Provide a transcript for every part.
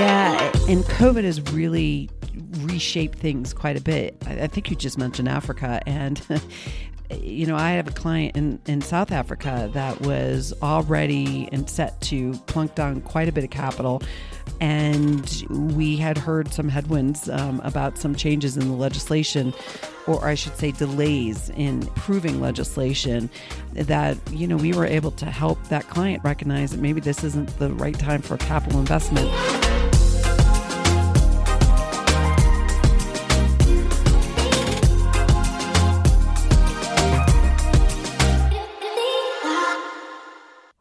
Yeah, and COVID has really reshaped things quite a bit. I, I think you just mentioned Africa, and you know, I have a client in, in South Africa that was already and set to plunk down quite a bit of capital. And we had heard some headwinds um, about some changes in the legislation, or I should say, delays in approving legislation. That, you know, we were able to help that client recognize that maybe this isn't the right time for capital investment.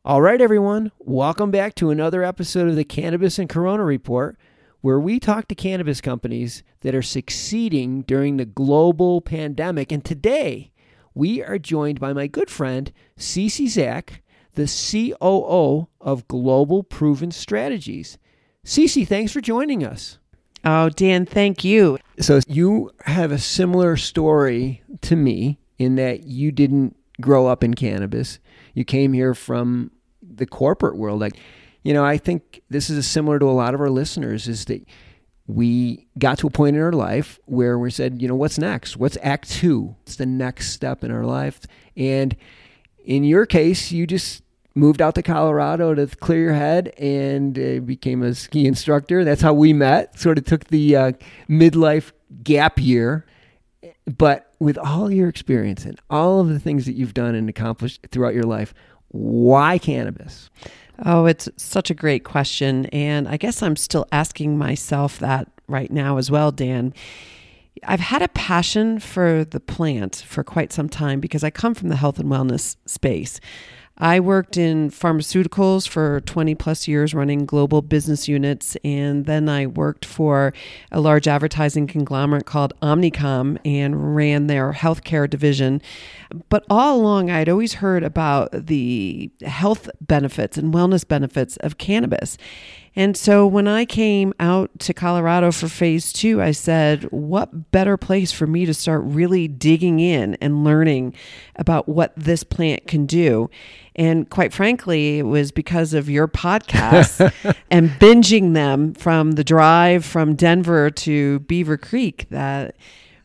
All right, everyone, welcome back to another episode of the Cannabis and Corona Report, where we talk to cannabis companies that are succeeding during the global pandemic. And today, we are joined by my good friend, Ceci Zak, the COO of Global Proven Strategies. Ceci, thanks for joining us. Oh, Dan, thank you. So, you have a similar story to me in that you didn't grow up in cannabis. You came here from the corporate world. Like, you know, I think this is similar to a lot of our listeners is that we got to a point in our life where we said, you know, what's next? What's act two? It's the next step in our life. And in your case, you just moved out to Colorado to clear your head and uh, became a ski instructor. That's how we met. Sort of took the uh, midlife gap year. But with all your experience and all of the things that you've done and accomplished throughout your life, why cannabis? Oh, it's such a great question. And I guess I'm still asking myself that right now as well, Dan. I've had a passion for the plant for quite some time because I come from the health and wellness space. I worked in pharmaceuticals for 20 plus years running global business units. And then I worked for a large advertising conglomerate called Omnicom and ran their healthcare division. But all along, I'd always heard about the health benefits and wellness benefits of cannabis. And so when I came out to Colorado for phase two, I said, what better place for me to start really digging in and learning about what this plant can do? And quite frankly, it was because of your podcast and binging them from the drive from Denver to Beaver Creek that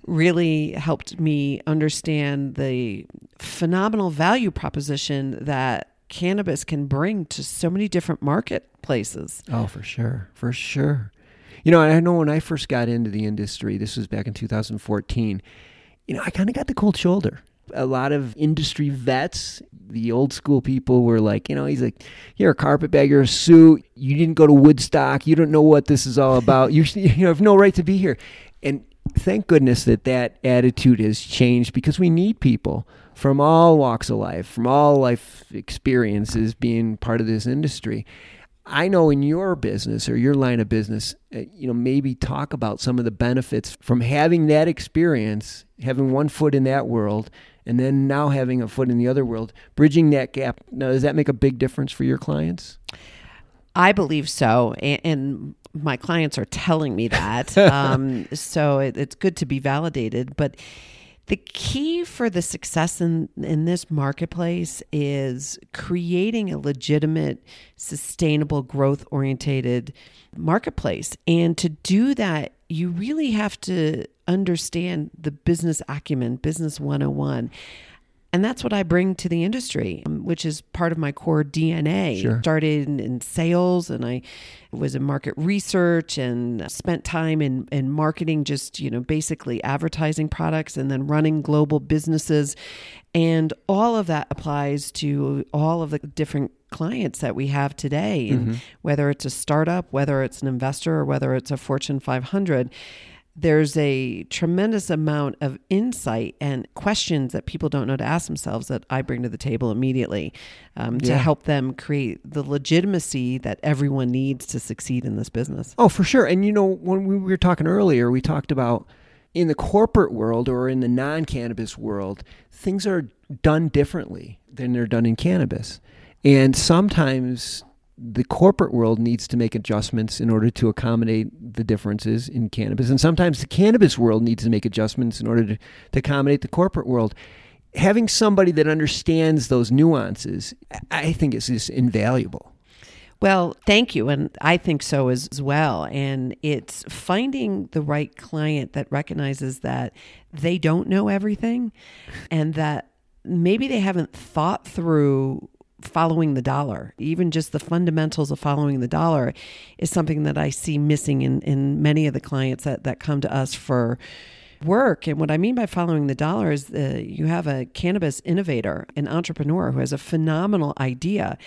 really helped me understand the phenomenal value proposition that cannabis can bring to so many different marketplaces. Oh, for sure. For sure. You know, I know when I first got into the industry, this was back in 2014, you know, I kind of got the cold shoulder. A lot of industry vets, the old school people were like, you know, he's like, you're a carpetbagger, a suit. You didn't go to Woodstock. You don't know what this is all about. You, you have no right to be here. And thank goodness that that attitude has changed because we need people from all walks of life, from all life experiences being part of this industry. I know in your business or your line of business, uh, you know, maybe talk about some of the benefits from having that experience, having one foot in that world, and then now having a foot in the other world, bridging that gap. Now, does that make a big difference for your clients? I believe so. And, and my clients are telling me that. um, so it, it's good to be validated. But the key for the success in, in this marketplace is creating a legitimate, sustainable, growth orientated marketplace. And to do that, you really have to understand the business acumen, business 101. And that's what I bring to the industry, um, which is part of my core DNA. Sure. Started in, in sales and I was in market research and spent time in, in marketing, just, you know, basically advertising products and then running global businesses. And all of that applies to all of the different clients that we have today. Mm-hmm. whether it's a startup, whether it's an investor, or whether it's a Fortune 500 there's a tremendous amount of insight and questions that people don't know to ask themselves that I bring to the table immediately um, to Yeah. help them create the legitimacy that everyone needs to succeed in this business. Oh, for sure. And you know, when we were talking earlier, we talked about in the corporate world or in the non cannabis world, things are done differently than they're done in cannabis. And sometimes the corporate world needs to make adjustments in order to accommodate the differences in cannabis. And sometimes the cannabis world needs to make adjustments in order to, to accommodate the corporate world. Having somebody that understands those nuances, I think is just invaluable. Well, thank you. And I think so as, as, well. And it's finding the right client that recognizes that they don't know everything and that maybe they haven't thought through following the dollar. Even just the fundamentals of following the dollar is something that I see missing in, in many of the clients that, that come to us for work. And what I mean by following the dollar is uh, you have a cannabis innovator, an entrepreneur who has a phenomenal idea,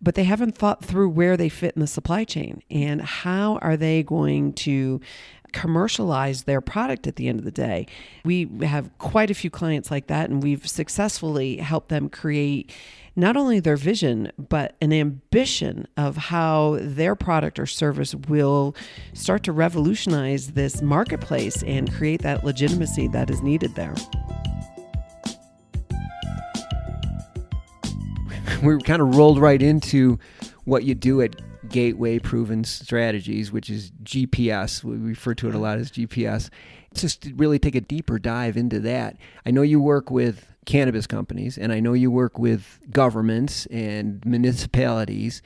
but they haven't thought through where they fit in the supply chain and how are they going to commercialize their product at the end of the day. We have quite a few clients like that, and we've successfully helped them create not only their vision, but an ambition of how their product or service will start to revolutionize this marketplace and create that legitimacy that is needed there. We kind of rolled right into what you do at Gateway Proven Strategies, which is GPS. We refer to it a hmm. lot as GPS. Just to really take a deeper dive into that. I know you work with cannabis companies, and I know you work with governments and municipalities.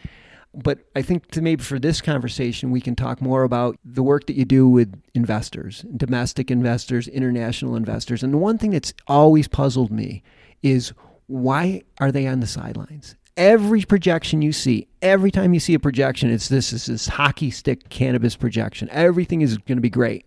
But I think to maybe for this conversation, we can talk more about the work that you do with investors, domestic investors, international investors. And the one thing that's always puzzled me is why are they on the sidelines? Every projection you see, every time you see a projection, it's this is this hockey stick cannabis projection. Everything is going to be great.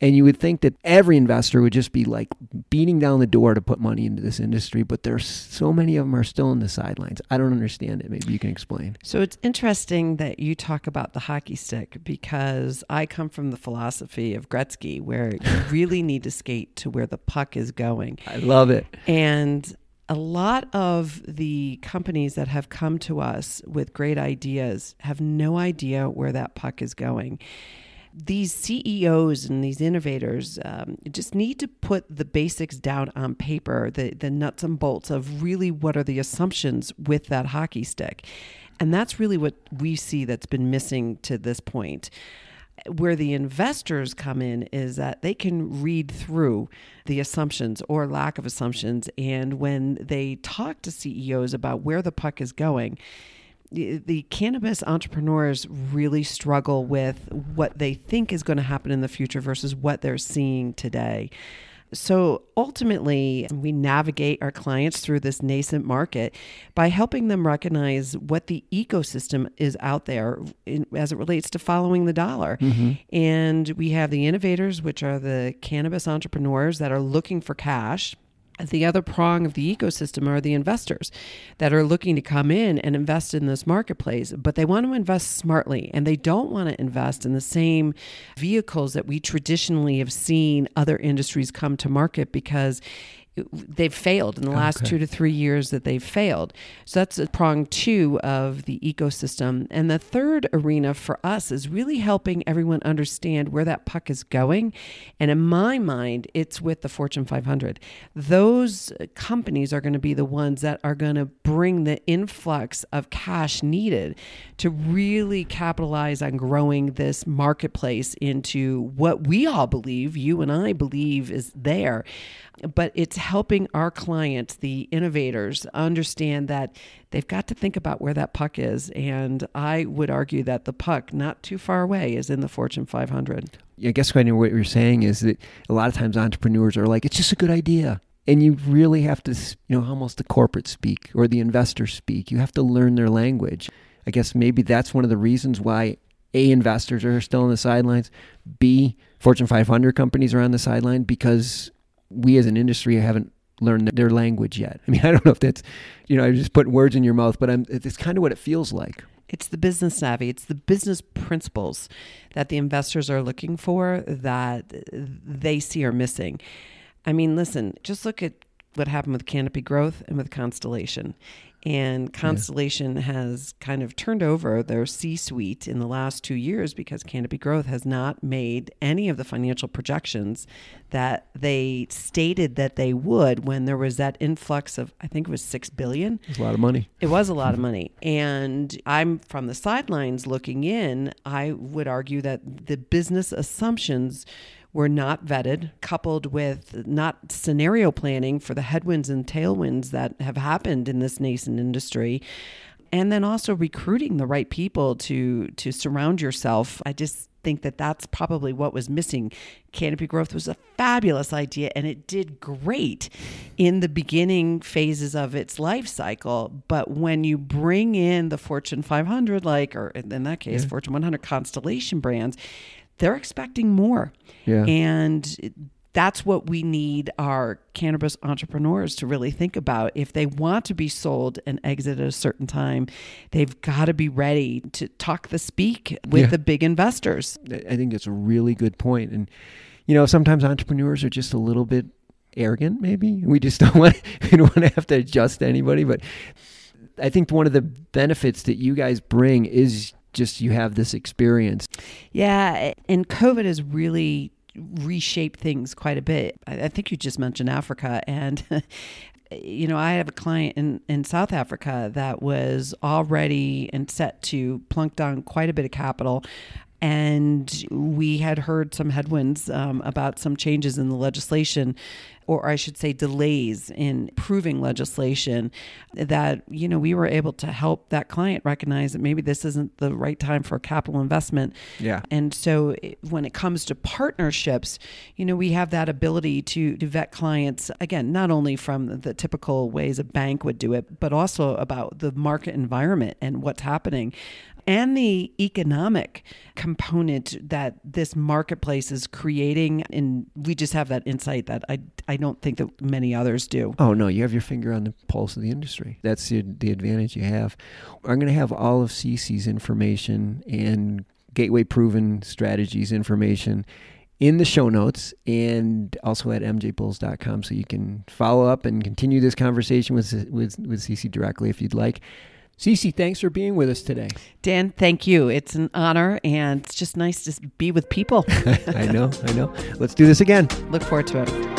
And you would think that every investor would just be like beating down the door to put money into this industry, but there's so many of them are still in the sidelines. I don't understand it. Maybe you can explain. So it's interesting that you talk about the hockey stick because I come from the philosophy of Gretzky, where you really need to skate to where the puck is going. I love it. And a lot of the companies that have come to us with great ideas have no idea where that puck is going. These CEOs and these innovators um, just need to put the basics down on paper, the, the nuts and bolts of really what are the assumptions with that hockey stick. And that's really what we see that's been missing to this point where the investors come in is that they can read through the assumptions or lack of assumptions. And when they talk to CEOs about where the puck is going, the, cannabis entrepreneurs really struggle with what they think is going to happen in the future versus what they're seeing today. So ultimately, we navigate our clients through this nascent market by helping them recognize what the ecosystem is out there in, as it relates to following the dollar. Mm-hmm. And we have the innovators, which are the cannabis entrepreneurs that are looking for cash the other prong of the ecosystem are the investors that are looking to come in and invest in this marketplace, but they want to invest smartly and they don't want to invest in the same vehicles that we traditionally have seen other industries come to market because they've failed in the last okay. two to three years that they've failed. So that's a prong two of the ecosystem. And the third arena for us is really helping everyone understand where that puck is going. And in my mind, it's with the Fortune 500. Those companies are going to be the ones that are going to bring the influx of cash needed to really capitalize on growing this marketplace into what we all believe, you and I believe is there but it's helping our clients, the innovators, understand that they've got to think about where that puck is. And I would argue that the puck, not too far away, is in the Fortune 500. I guess what you're saying is that a lot of times entrepreneurs are like, it's just a good idea. And you really have to, you know, almost the corporate speak or the investor speak. You have to learn their language. I guess maybe that's one of the reasons why A, investors are still on the sidelines, B, Fortune 500 companies are on the sideline because we as an industry haven't learned their language yet. I mean, I don't know if that's, you know, I'm just put words in your mouth, but I'm, it's kind of what it feels like. It's the business savvy. It's the business principles that the investors are looking for that they see are missing. I mean, listen, just look at what happened with Canopy Growth and with Constellation. And Constellation yeah. has kind of turned over their C suite in the last two years because Canopy Growth has not made any of the financial projections that they stated that they would when there was that influx of, I think it was six billion. It's a lot of money. It was a lot of mm-hmm. money. And I'm from the sidelines looking in, I would argue that the business assumptions were not vetted, coupled with not scenario planning for the headwinds and tailwinds that have happened in this nascent industry. And then also recruiting the right people to to surround yourself. I just think that that's probably what was missing. Canopy Growth was a fabulous idea and it did great in the beginning phases of its life cycle. But when you bring in the Fortune 500, like, or in that case, yeah. Fortune 100 Constellation brands, they're expecting more. Yeah. And that's what we need our cannabis entrepreneurs to really think about. If they want to be sold and exit at a certain time, they've got to be ready to talk the speak with yeah. the big investors. I think it's a really good point. And, you know, sometimes entrepreneurs are just a little bit arrogant, maybe. We just don't want, we don't want to have to adjust to anybody. But I think one of the benefits that you guys bring is just you have this experience. Yeah, and COVID has really reshaped things quite a bit. I, think you just mentioned Africa and you know, I have a client in, in South Africa that was already and set to plunk down quite a bit of capital and we had heard some headwinds um, about some changes in the legislation or I should say delays in proving legislation that you know we were able to help that client recognize that maybe this isn't the right time for a capital investment. Yeah. And so when it comes to partnerships, you know, we have that ability to, to vet clients again, not only from the typical ways a bank would do it, but also about the market environment and what's happening and the economic component that this marketplace is creating. And we just have that insight that I, I don't think that many others do. Oh, no, you have your finger on the pulse of the industry. That's the, the advantage you have. I'm going to have all of Ceci's information and gateway proven strategies information in the show notes and also at mjbulls.com so you can follow up and continue this conversation with with with CC directly if you'd like. Ceci, thanks for being with us today. Dan, thank you. It's an honor and it's just nice to be with people. I know, I know. Let's do this again. Look forward to it.